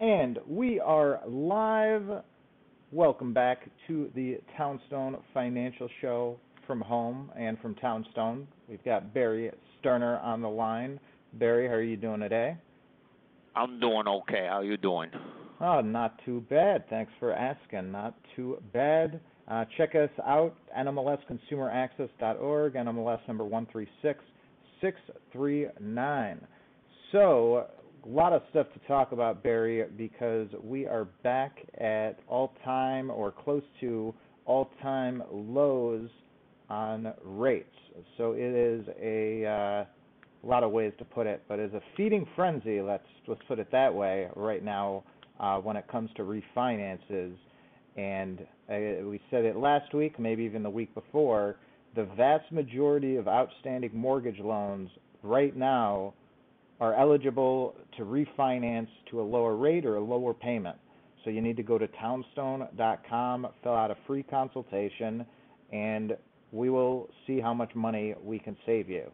And we are live. Welcome back to the Townstone Financial Show from home and from Townstone. We've got Barry Sturner on the line. Barry, how are you doing today? I'm doing okay. How are you doing? Oh, not too bad. Thanks for asking. Not too bad. Uh, check us out, NMLSConsumerAccess.org, NMLS number 136639. So, a lot of stuff to talk about, Barry, because we are back at all time or close to all time lows on rates. So, it is a. Uh, lot of ways to put it, but as a feeding frenzy, let's let's put it that way right now uh, when it comes to refinances. And uh, we said it last week, maybe even the week before. The vast majority of outstanding mortgage loans right now are eligible to refinance to a lower rate or a lower payment. So you need to go to townstone.com, fill out a free consultation, and we will see how much money we can save you.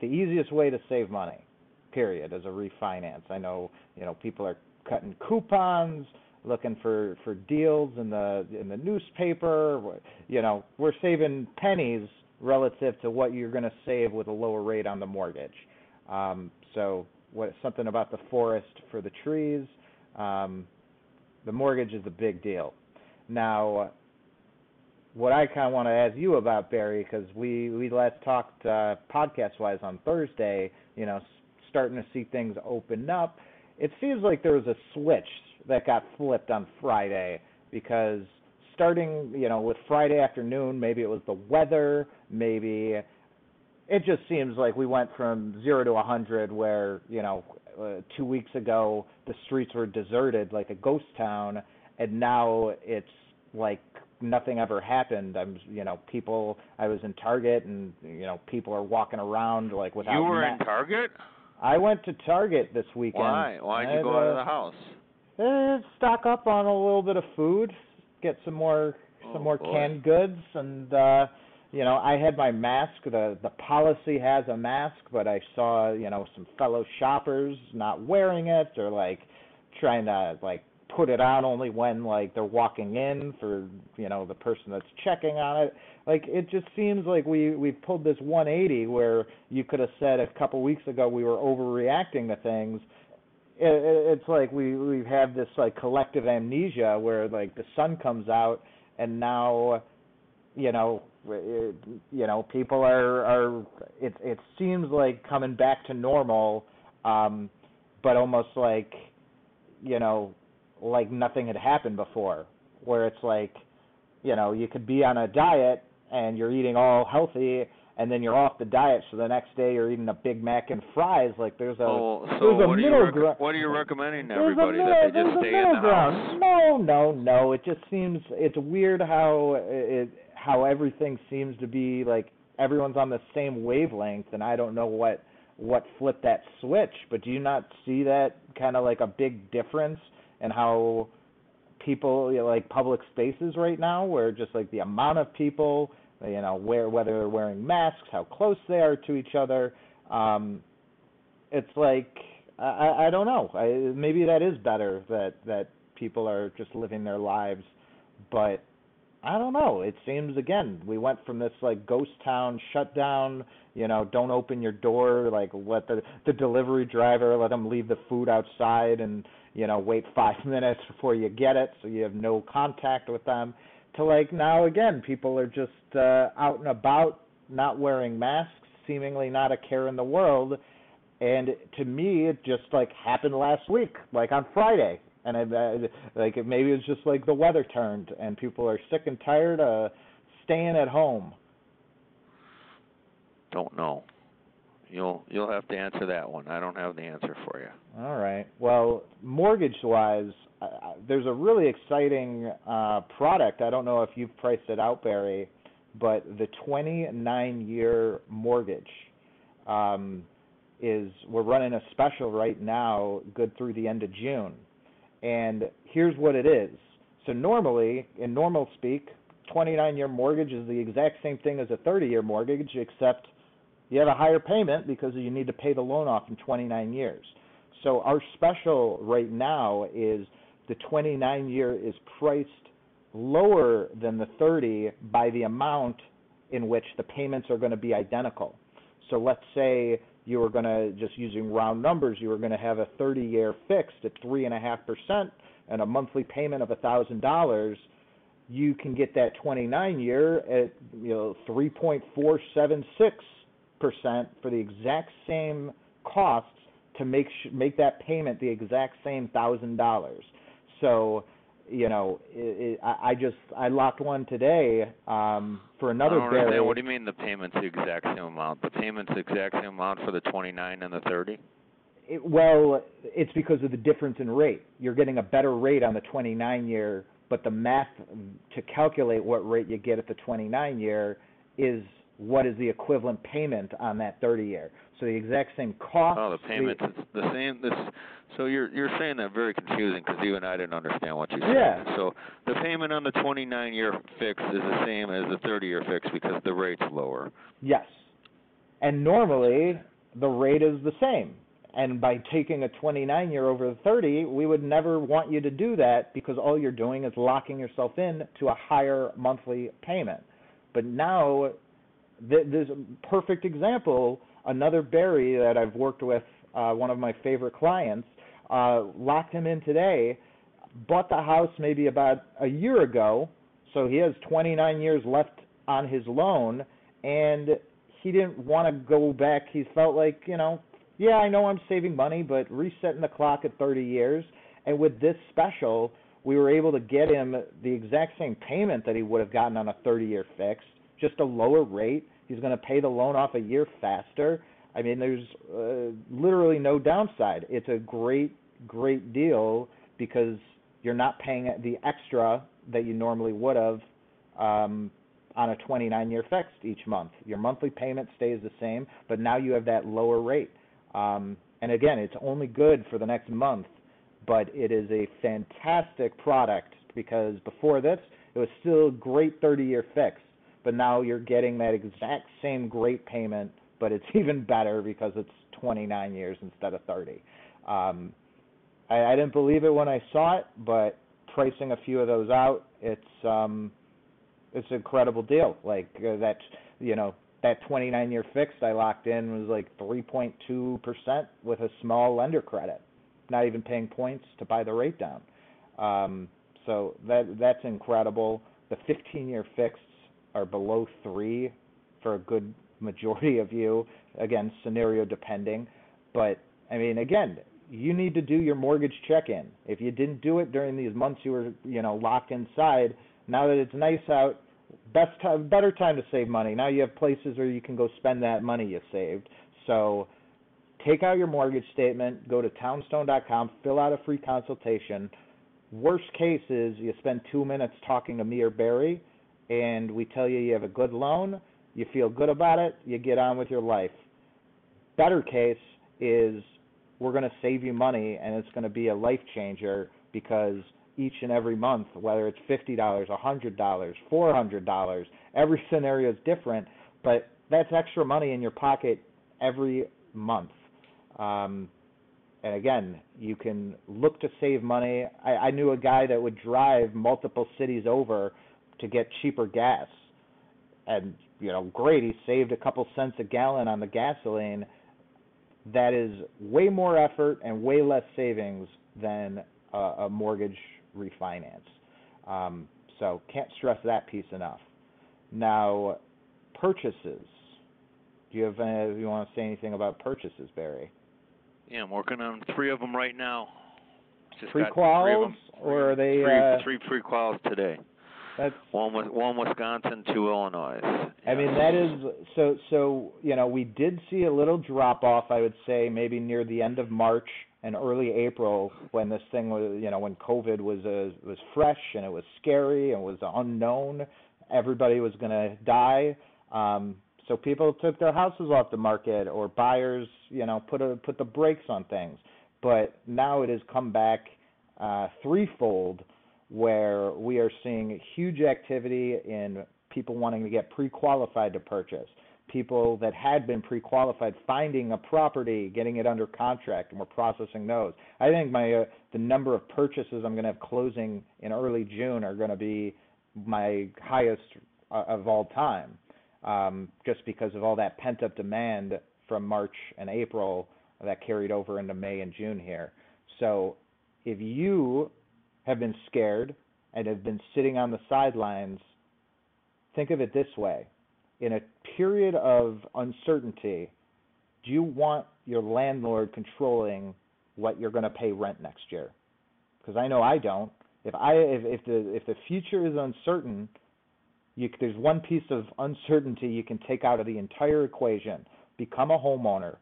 The easiest way to save money, period, is a refinance. I know, you know, people are cutting coupons, looking for for deals in the in the newspaper. You know, we're saving pennies relative to what you're going to save with a lower rate on the mortgage. Um, so what something about the forest for the trees. Um, the mortgage is a big deal. Now, what I kind of want to ask you about Barry, because we we last talked uh, podcast wise on Thursday. You know, starting to see things open up. It seems like there was a switch that got flipped on Friday because starting, you know, with Friday afternoon, maybe it was the weather, maybe it just seems like we went from zero to a hundred, where you know uh, two weeks ago the streets were deserted like a ghost town, and now it's like nothing ever happened. I'm, you know, people. I was in Target, and you know, people are walking around like without. You were masks. in Target. I went to Target this weekend. Why? Why'd you I go out of uh, the house? Eh, stock up on a little bit of food, get some more some Oh, more boy. canned goods, and uh, you know I had my mask. The the policy has a mask, but I saw you know some fellow shoppers not wearing it or like trying to like put it on only when like they're walking in for you know the person that's checking on it. Like it just seems like we we pulled this 180 where you could have said a couple weeks ago we were overreacting to things it, it, it's like we we have this like collective amnesia where like the sun comes out and now you know it, you know people are are it it seems like coming back to normal um but almost like you know like nothing had happened before where it's like you know you could be on a diet and you're eating all healthy and then you're off the diet so the next day you're eating a big mac and fries like there's a oh, so there's a what are middle rec- gro- what are you recommending to there's everybody middle, that they just a stay middle in the ground. house? No, no, no. It just seems it's weird how it how everything seems to be like everyone's on the same wavelength, and I don't know what what flipped that switch. But do you not see that kind of like a big difference in how people you know, like public spaces right now, where just like the amount of people, you know, where whether they're wearing masks, how close they are to each other. Um, it's like I, I don't know. I, maybe that is better that that people are just living their lives, but I don't know. It seems again we went from this like ghost town shutdown. You know, don't open your door. Like let the the delivery driver let them leave the food outside and you know wait five minutes before you get it, so you have no contact with them. To like now again, people are just uh, out and about, not wearing masks, seemingly not a care in the world. And to me, it just like happened last week, like on Friday, and it, uh, like maybe it's just like the weather turned, and people are sick and tired of staying at home. Don't know. You'll you'll have to answer that one. I don't have the answer for you. All right. Well, mortgage-wise, uh, there's a really exciting uh, product. I don't know if you've priced it out, Barry, but the 29-year mortgage um, is we're running a special right now, good through the end of June. And here's what it is. So normally, in normal speak, 29-year mortgage is the exact same thing as a 30-year mortgage, except you have a higher payment because you need to pay the loan off in 29 years. So our special right now is the 29 year is priced lower than the 30 by the amount in which the payments are going to be identical. So let's say you were going to, just using round numbers, you were going to have a 30 year fixed at 3.5% and a monthly payment of $1,000. You can get that 29 year at you know 3.476% for the exact same costs to make sh- make that payment the exact same thousand dollars. So, you know, it, it, I, I just I locked one today um, for another I don't understand. What do you mean the payment's the exact same amount? The payment's the exact same amount for the 29 and the 30? It, well, it's because of the difference in rate. You're getting a better rate on the 29 year, but the math to calculate what rate you get at the 29 year is what is the equivalent payment on that 30 year. So the exact same cost. Oh, the payment is the same. This, so you're you're saying that very confusing because even I didn't understand what you said. Yeah. So the payment on the 29-year fix is the same as the 30-year fix because the rate's lower. Yes. And normally the rate is the same. And by taking a 29 year over the 30, we would never want you to do that because all you're doing is locking yourself in to a higher monthly payment. But now th- a perfect example. Another Barry that I've worked with, uh, one of my favorite clients, uh, locked him in today, bought the house maybe about a year ago, so he has 29 years left on his loan, and he didn't want to go back. He felt like, you know, yeah, I know I'm saving money, but resetting the clock at 30 years. And with this special, we were able to get him the exact same payment that he would have gotten on a 30 year fix, just a lower rate. He's going to pay the loan off a year faster. I mean, there's uh, literally no downside. It's a great, great deal because you're not paying the extra that you normally would have um, on a 29 year fixed each month. Your monthly payment stays the same, but now you have that lower rate. Um, and again, it's only good for the next month, but it is a fantastic product because before this, it was still great 30 year fix, but now you're getting that exact same great payment, but it's even better because it's 29 years instead of 30. Um, I, I didn't believe it when I saw it, but pricing a few of those out, it's um, it's an incredible deal. Like uh, that, you know, that 29 year fixed I locked in was like 3.2% with a small lender credit, not even paying points to buy the rate down. Um, so that that's incredible. The 15 year fixed are below 3 for a good majority of you, again, scenario depending. But I mean, again, you need to do your mortgage check-in. If you didn't do it during these months you were, you know, locked inside, now that it's nice out, best time, better time to save money. Now you have places where you can go spend that money you saved. So take out your mortgage statement, go to townstone.com, fill out a free consultation. Worst case is you spend two minutes talking to me or Barry, and we tell you you have a good loan, you feel good about it, you get on with your life. Better case is we're going to save you money, and it's going to be a life changer because each and every month, whether it's fifty dollars, a hundred dollars, four hundred dollars. Every scenario is different, but that's extra money in your pocket every month. Um, and again, you can look to save money. I, I knew a guy that would drive multiple cities over to get cheaper gas, and you know, great, he saved a couple cents a gallon on the gasoline. That is way more effort and way less savings than a, a mortgage refinance. Um, so can't stress that piece enough. Now, purchases. Do you have any, you want to say anything about purchases, Barry? Yeah, I'm working on three of them right now. Just Pre got three of quals 'em. or are they? three, uh, three pre-quals today. That's One one Wisconsin, two Illinois. I mean, that is so. So you know, we did see a little drop off. I would say maybe near the end of March and early April when this thing was, you know, when COVID was uh, was fresh and it was scary and was unknown. Everybody was going to die. Um, so people took their houses off the market, or buyers, you know, put a put the brakes on things. But now it has come back uh, threefold, where we are seeing huge activity in people wanting to get pre-qualified to purchase. people that had been pre-qualified finding a property, getting it under contract, and we're processing those. I think my uh, the number of purchases I'm going to have closing in early June are going to be my highest uh, of all time, um, just because of all that pent-up demand from March and April that carried over into May and June here. So if you have been scared and have been sitting on the sidelines, think of it this way. In a period of uncertainty, do you want your landlord controlling what you're going to pay rent next year? Because I know I don't. If I if, if the if the future is uncertain, you, there's one piece of uncertainty you can take out of the entire equation. Become a homeowner,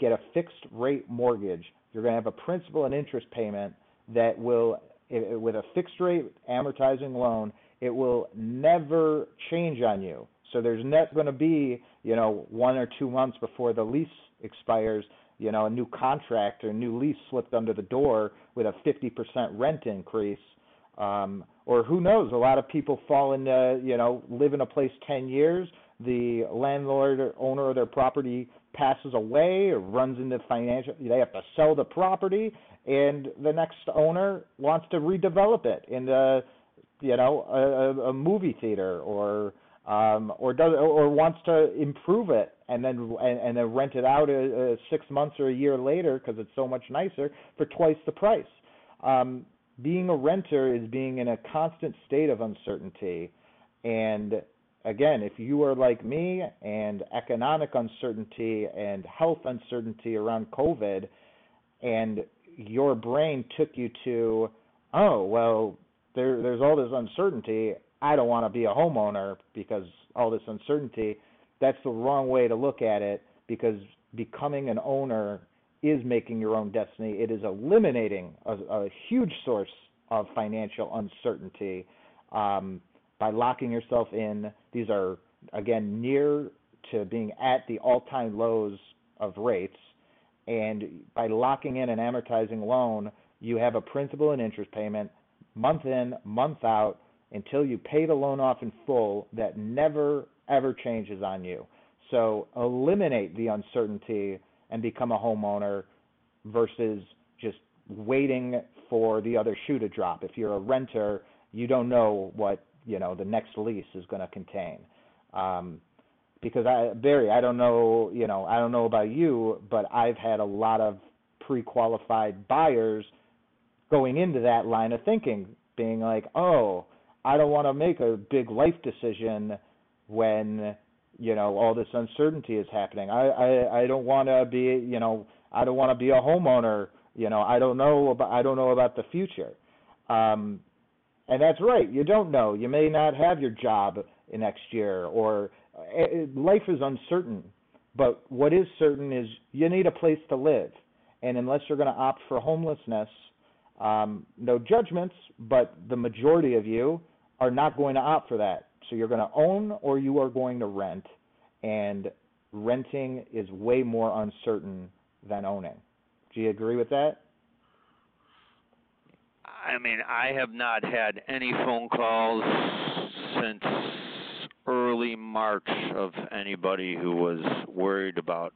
get a fixed rate mortgage. You're going to have a principal and interest payment that will, with a fixed rate amortizing loan, it will never change on you. So there's not going to be, you know, one or two months before the lease expires, you know, a new contract or new lease slipped under the door with a 50% rent increase. Um, or who knows? A lot of people fall into, you know, live in a place 10 years. The landlord or owner of their property passes away or runs into financial. They have to sell the property, and the next owner wants to redevelop it into, you know, a, a movie theater or um, or does or wants to improve it and then and, and then rent it out a, a six months or a year later because it's so much nicer for twice the price. Um, being a renter is being in a constant state of uncertainty, and again, if you are like me and economic uncertainty and health uncertainty around COVID, and your brain took you to, oh well, there there's all this uncertainty. I don't want to be a homeowner because all this uncertainty. That's the wrong way to look at it because becoming an owner is making your own destiny. It is eliminating a, a huge source of financial uncertainty um, by locking yourself in. These are, again, near to being at the all time lows of rates. And by locking in an amortizing loan, you have a principal and interest payment month in, month out until you pay the loan off in full that never ever changes on you. So eliminate the uncertainty and become a homeowner versus just waiting for the other shoe to drop. If you're a renter, you don't know what you know the next lease is going to contain. Um, because I Barry, I don't know, you know, I don't know about you, but I've had a lot of pre-qualified buyers going into that line of thinking, being like, "Oh, I don't want to make a big life decision when you know all this uncertainty is happening. I I I don't want to be you know I don't want to be a homeowner. You know I don't know about I don't know about the future. Um, and that's right. You don't know. You may not have your job next year, or life is uncertain. But what is certain is you need a place to live. And unless you're going to opt for homelessness, um, no judgments, but the majority of you are not going to opt for that. So you're going to own or you are going to rent, and renting is way more uncertain than owning. Do you agree with that? I mean, I have not had any phone calls since early March of anybody who was worried about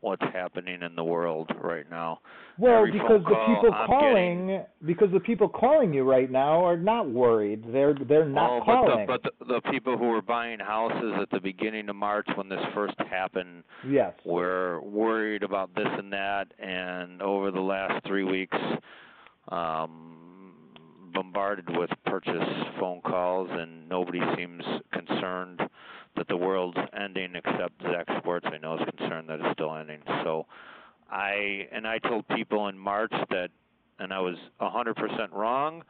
what's happening in the world right now. Well, Every because the call people I'm calling getting, because the people calling you right now are not worried. They're they're not oh, calling. but the, but the, the people who were buying houses at the beginning of March when this first happened yes. were worried about this and that, and over the last three weeks, um, bombarded with purchase phone calls, and nobody seems concerned that the world's ending except Zach Sports. I know is concerned that it's still ending. So I and I told people in March that, and I was hundred percent wrong.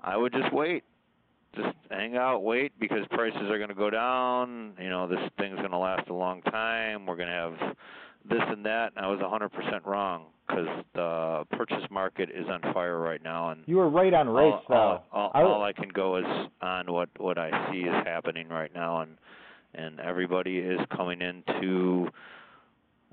I would just wait, just hang out, wait because prices are going to go down. You know, this thing's going to last a long time. We're going to have this and that. And I was hundred percent wrong because the purchase market is on fire right now, and You were right on rates all, though. all, all, I- all I can go is on what what I see is happening right now, and and everybody is coming into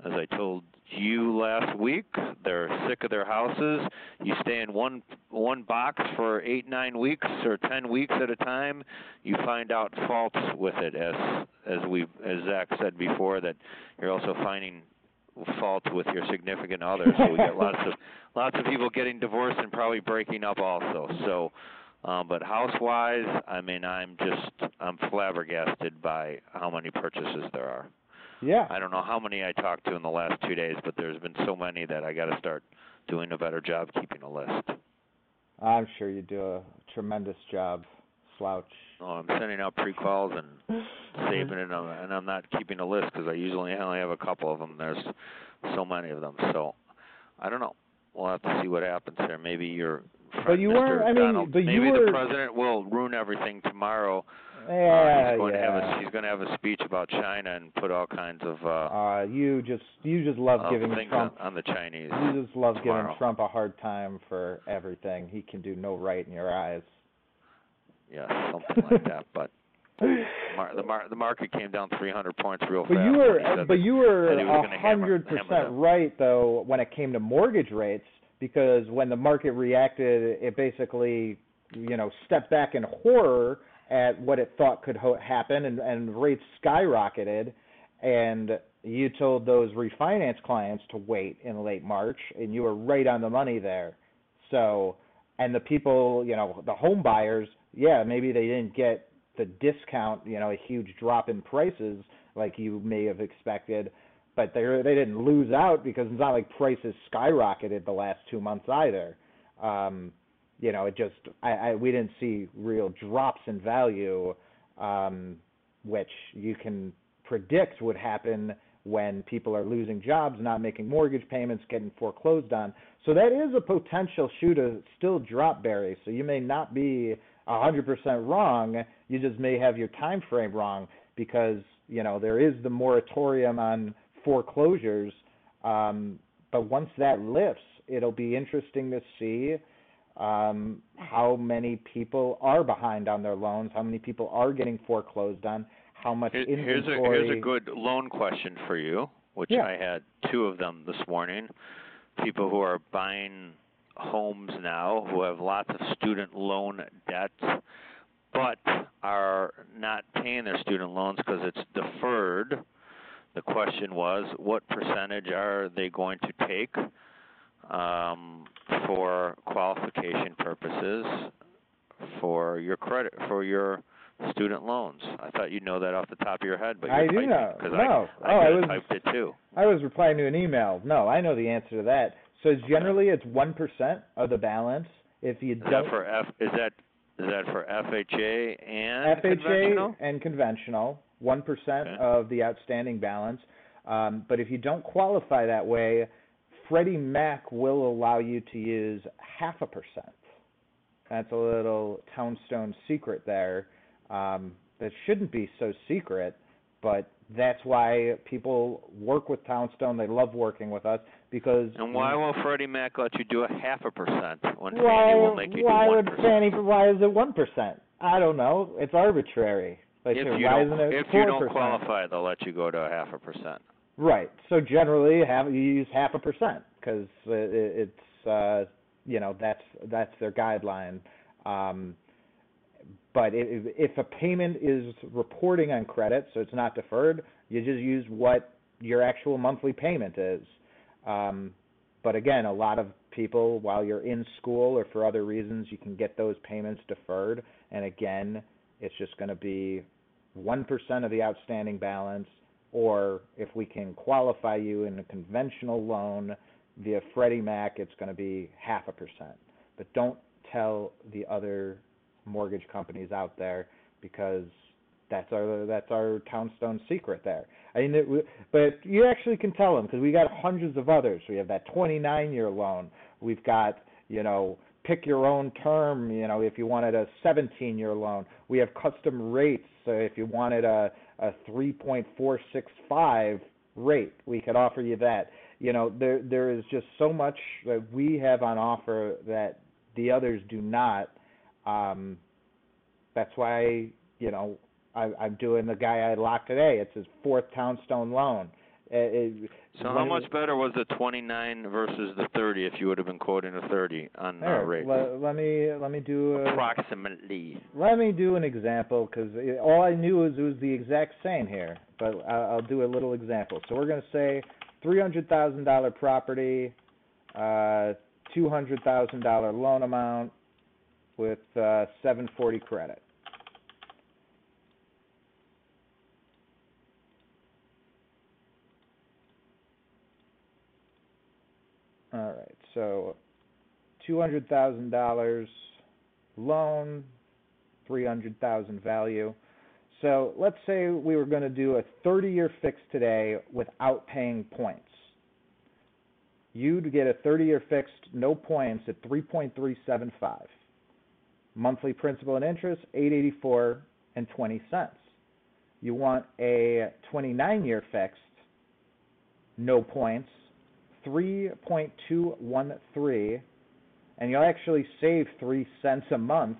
as I told you last week, they're sick of their houses. You stay in one one box for eight, nine weeks or ten weeks at a time. You find out faults with it, as as we as Zach said before, that you're also finding faults with your significant other. So we get lots of lots of people getting divorced and probably breaking up also. So. Um, but house-wise, I mean, I'm just I'm flabbergasted by how many purchases there are. Yeah. I don't know how many I talked to in the last two days, but there's been so many that I got to start doing a better job keeping a list. I'm sure you do a tremendous job, slouch. Oh, I'm sending out pre-quals and saving it, um, and I'm not keeping a list because I usually only have a couple of them. There's so many of them, so I don't know. We'll have to see what happens there. Maybe your friend, But you Mr. weren't- I mean, Donald, but you maybe were- the president will ruin everything tomorrow. uh, Yeah, he's going to have yeah. a he's going to have a speech about China and put all kinds of uh, Uh, you just you just love giving things Trump on, on the Chinese. you just love tomorrow. giving Trump a hard time for everything. He can do no right in your eyes. Yeah, something like that. But mar- the mar- the market came down 300 points real But fast. you were said but you were he was a 100 percent right though when it came to mortgage rates because when the market reacted, it basically you know stepped back in horror at what it thought could ho- happen and, and rates skyrocketed and you told those refinance clients to wait in late March and you were right on the money there. So and the people, you know, the home buyers, yeah, maybe they didn't get the discount, you know, a huge drop in prices like you may have expected, but they they didn't lose out because it's not like prices skyrocketed the last two months either. Um, you know, it just I, I we didn't see real drops in value, um, which you can predict would happen when people are losing jobs, not making mortgage payments, getting foreclosed on. So that is a potential shoe to still drop, Barry. So you may not be a hundred percent wrong. You just may have your time frame wrong because you know there is the moratorium on foreclosures. Um, but once that lifts, it'll be interesting to see um, how many people are behind on their loans, how many people are getting foreclosed on, how much Here- Here's a here's a good loan question for you, which Yeah. I had two of them this morning. People who are buying homes now who have lots of student loan debt, but are not paying their student loans because it's deferred. The question was, what percentage are they going to take um, for qualification purposes for your credit for your student loans. I thought you'd know that off the top of your head, but I do know. No. I, I Oh, I was- typed it too. I was replying to an email. No, I know the answer to that. So generally it's one percent of the balance. If you Is don't that for F? Is that is that for FHA and conventional? FHA and conventional, one percent Okay. of the outstanding balance. Um, but if you don't qualify that way, Freddie Mac will allow you to use half a percent. That's a little Townstone secret there. Um, that shouldn't be so secret, but that's why people work with Townstone. They love working with us because And why will Freddie Mac let you do a half a percent when why, Fannie will make you why do one would Fannie? Why is it one percent? I don't know. It's arbitrary. Like, If why you don't isn't it if you don't qualify, they'll let you go to a half a percent. Right. So generally, have you use half a percent because it, it's uh, you know that's that's their guideline. Um, but if, if a payment is reporting on credit, so it's not deferred, you just use what your actual monthly payment is. Um, but again, a lot of people, while you're in school or for other reasons, you can get those payments deferred. And again, it's just going to be 1% of the outstanding balance, or if we can qualify you in a conventional loan via Freddie Mac, it's going to be half a percent. But don't tell the other mortgage companies out there because that's our that's our Townstone secret there. I mean, it, but you actually can tell them because we got hundreds of others. We have that 29-year loan. We've got you know pick your own term. You know if you wanted a 17-year loan, we have custom rates. So if you wanted a a 3.465 rate, we could offer you that. You know there there is just so much that we have on offer that the others do not. Um, that's why you know I, I'm doing the guy I locked today. It's his fourth Townstone loan, Uh, it, So how much better was the 29 versus the 30 if you would have been quoting a 30 on uh, rate? le- let me let me do a, Approximately. let me do an example because all I knew was it was the exact same here, but I'll, I'll do a little example. So we're going to say three hundred thousand dollar property, uh, two hundred thousand dollar loan amount with uh, 740 credit. All right, so $200,000 loan, 300,000 value. So let's say we were going to do a 30-year fix today without paying points. You'd get a 30-year fixed, no points at 3.375. Monthly principal and interest, eight eighty-four and twenty cents. You want a twenty-nine-year fixed, no points, three point two one three, and you'll actually save three cents a month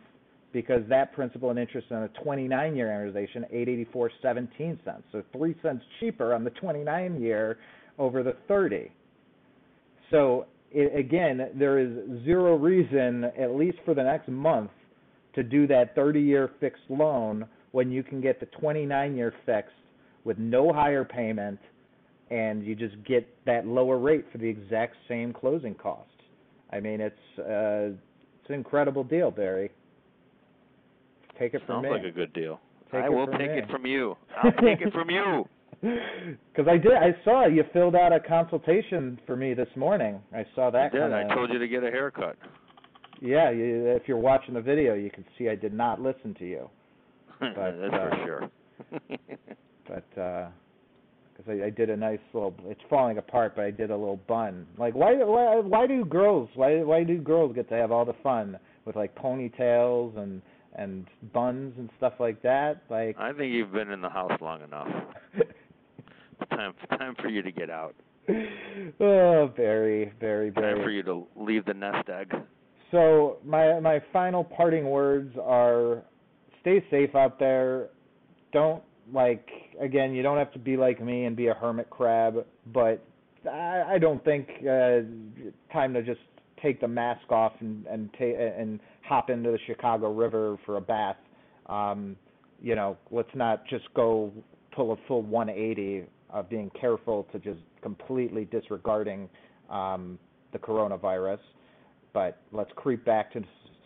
because that principal and interest on a 29 year amortization, 884 17 cents. So 3 cents cheaper on the 29 year over the 30. So i again, there is zero reason, at least for the next month, to do that 30 year fixed loan when you can get the 29 year fixed with no higher payment and you just get that lower rate for the exact same closing cost. I mean, it's uh, it's an incredible deal, Barry. Take it from Sounds me. Sounds like a good deal. Take I will take me. it from you. I'll take it from you. Because I did, I saw you filled out a consultation for me this morning. I saw I that. did. I told you to get a haircut. Yeah, you, if you're watching the video, you can see I did not listen to you. That's uh, for sure. But because I, I did a nice little, it's falling apart, but I did a little bun. Like, why, why, why do girls, why, why do girls get to have all the fun with like ponytails and and buns and stuff like that? Like, I think you've been in the house long enough. It's time time for you to get out. oh, very, very, very. Time for you to leave the nest egg. So my my final parting words are: stay safe out there. Don't like again. You don't have to be like me and be a hermit crab, but I, I don't think uh, time to just take the mask off and and ta- and hop into the Chicago River for a bath. Um, you know, let's not just go pull a full 180 of being careful to just completely disregarding um, the coronavirus, but let's creep back to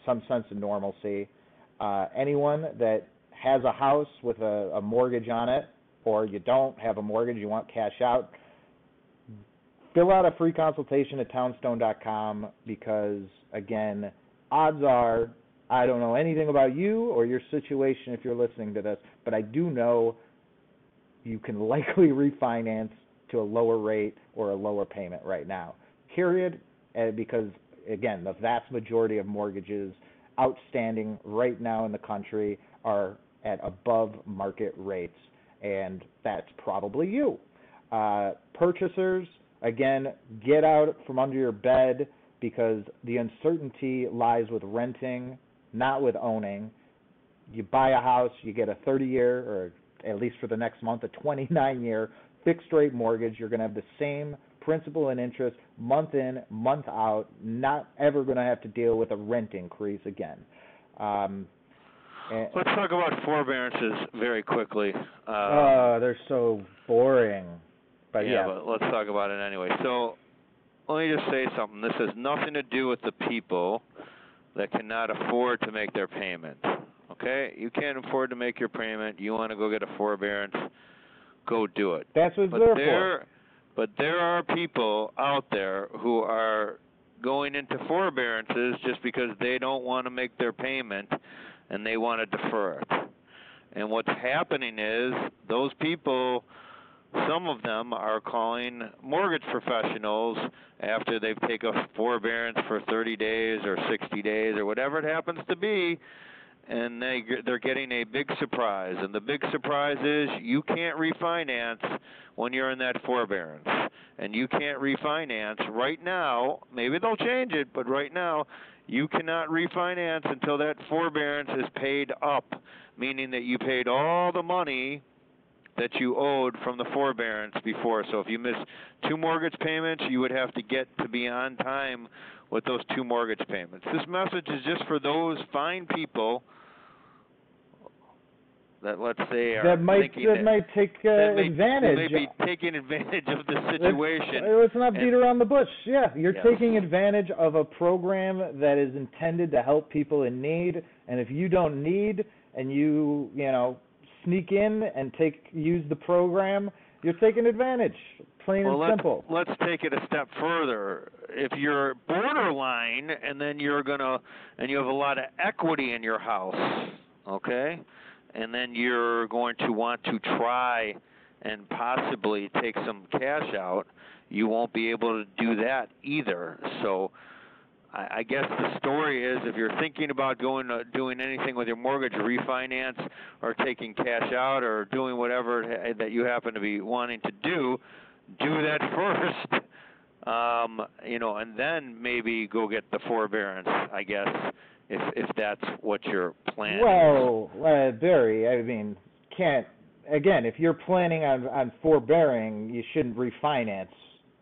some sense of normalcy. Uh, anyone that has a house with a, a mortgage on it, or you don't have a mortgage, you want cash out, fill out a free consultation at townstone.com because, again, odds are I don't know anything about you or your situation if you're listening to this, but I do know you can likely refinance to a lower rate or a lower payment right now. Period. Because again, the vast majority of mortgages outstanding right now in the country are at above market rates, and that's probably you. Uh, purchasers, again, get out from under your bed because the uncertainty lies with renting, not with owning. You buy a house, you get a 30 year, or at least for the next month, a 29 year fixed rate mortgage. You're going to have the same principal and interest month in, month out, not ever going to have to deal with a rent increase again. Um, and, Let's talk about forbearances very quickly. Uh, oh, they're so boring. But yeah, but let's talk about it anyway. So, let me just say something. This has nothing to do with the people that cannot afford to make their payment. Okay? You can't afford to make your payment. You want to go get a forbearance, go do it. that's what But there there, but there are people out there who are going into forbearances just because they don't want to make their payment and they want to defer it. And what's happening is those people, some of them are calling mortgage professionals after they've taken a forbearance for 30 days or 60 days or whatever it happens to be, and they they're getting a big surprise. And the big surprise is you can't refinance when you're in that forbearance. And you can't refinance right now. Maybe they'll change it, but right now you cannot refinance until that forbearance is paid up, meaning that you paid all the money that you owed from the forbearance before. So if you miss two mortgage payments, you would have to get to be on time with those two mortgage payments. This message is just for those fine people that let's say are That might, thinking that might take uh, that may, advantage. They may be taking advantage of the Let's- situation. uh, Let's not beat and- around the bush. Yeah, you're taking advantage of a program that is intended to help people in need, and if you don't need and you, you know, sneak in and take use the program, you're taking advantage. Plain well, and let's, simple. let's take it a step further. If you're borderline and then you're gonna and you have a lot of equity in your house, okay, and then you're going to want to try and possibly take some cash out, you won't be able to do that either. So. I I guess the story is if you're thinking about going to doing anything with your mortgage, refinance, or taking cash out, or doing whatever that you happen to be wanting to do, do that first. Um, you know, and then maybe go get the forbearance. I guess if if that's what your plan. Well, uh, Barry, I mean, can't again. If you're planning on on forbearing, you shouldn't refinance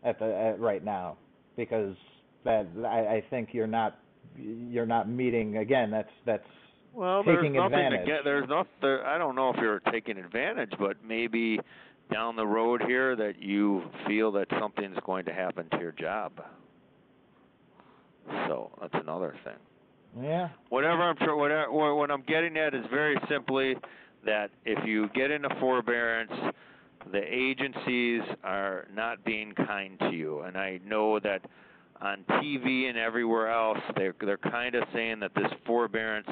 at the at right now because that I, I think you're not you're not meeting again. That's that's Well, taking there's nothing advantage. to get. There's not. There, I don't know if you're taking advantage, but maybe down the road here that you feel that something's going to happen to your job. So that's another thing. Yeah. Whatever I'm. Whatever what I'm getting at is very simply that if you get into forbearance, the agencies are not being kind to you, and I know that on TV and everywhere else, they're they're kind of saying that this forbearance,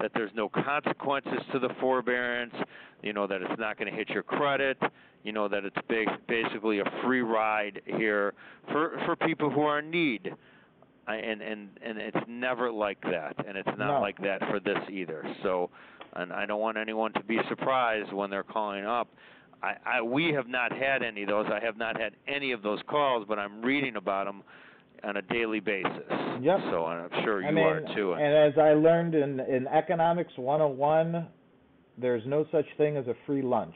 that there's no consequences to the forbearance, you know that it's not going to hit your credit, you know that it's big, basically a free ride here for for people who are in need. I, and and and it's never like that, and it's not No. like that for this either. So, and I don't want anyone to be surprised when they're calling up. I, I we have not had any of those. I have not had any of those calls, but I'm reading about them on a daily basis. Yep. So I'm sure you I mean, are too. and as I learned in in economics 101, there's no such thing as a free lunch,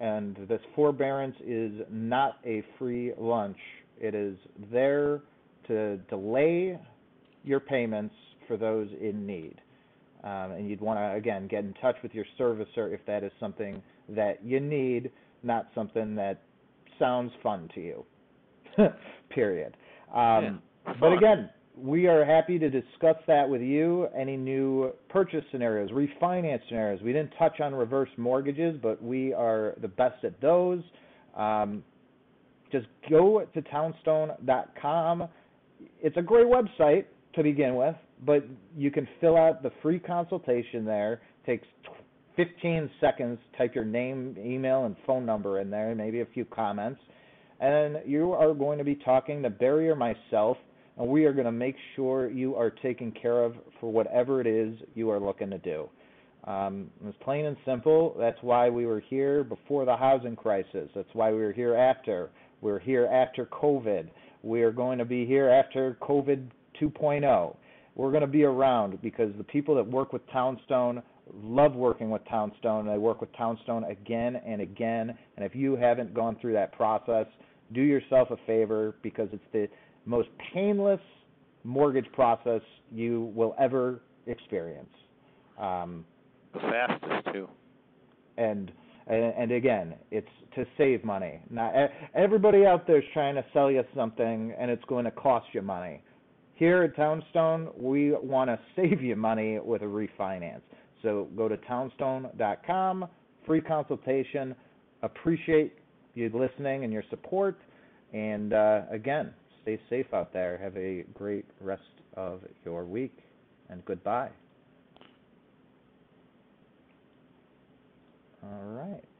and this forbearance is not a free lunch. It is there to delay your payments for those in need. Um, and you'd want to again get in touch with your servicer if that is something that you need, not something that sounds fun to you. Period. Um, Yeah, but again, we are happy to discuss that with you. Any new purchase scenarios, refinance scenarios. We didn't touch on reverse mortgages, but we are the best at those. Um, just go to townstone.com. It's a great website to begin with, but you can fill out the free consultation there. takes 15 seconds. Type your name, email, and phone number in there, maybe a few comments, and you are going to be talking to Barry or myself and we are going to make sure you are taken care of for whatever it is you are looking to do. Um, it's plain and simple. That's why we were here before the housing crisis. That's why we were here after. We're here after COVID. We are going to be here after COVID 2.0. We're going to be around because the people that work with Townstone love working with Townstone. And they work with Townstone again and again. And if you haven't gone through that process, do yourself a favor because it's the most painless mortgage process you will ever experience. Um, the fastest too. and and and again, it's to save money. Not e- everybody out there is trying to sell you something, and it's going to cost you money. Here at Townstone, we want to save you money with a refinance. So go to townstone.com, free consultation. Appreciate you listening and your support. And uh, again, stay safe out there. Have a great rest of your week, and goodbye. All right.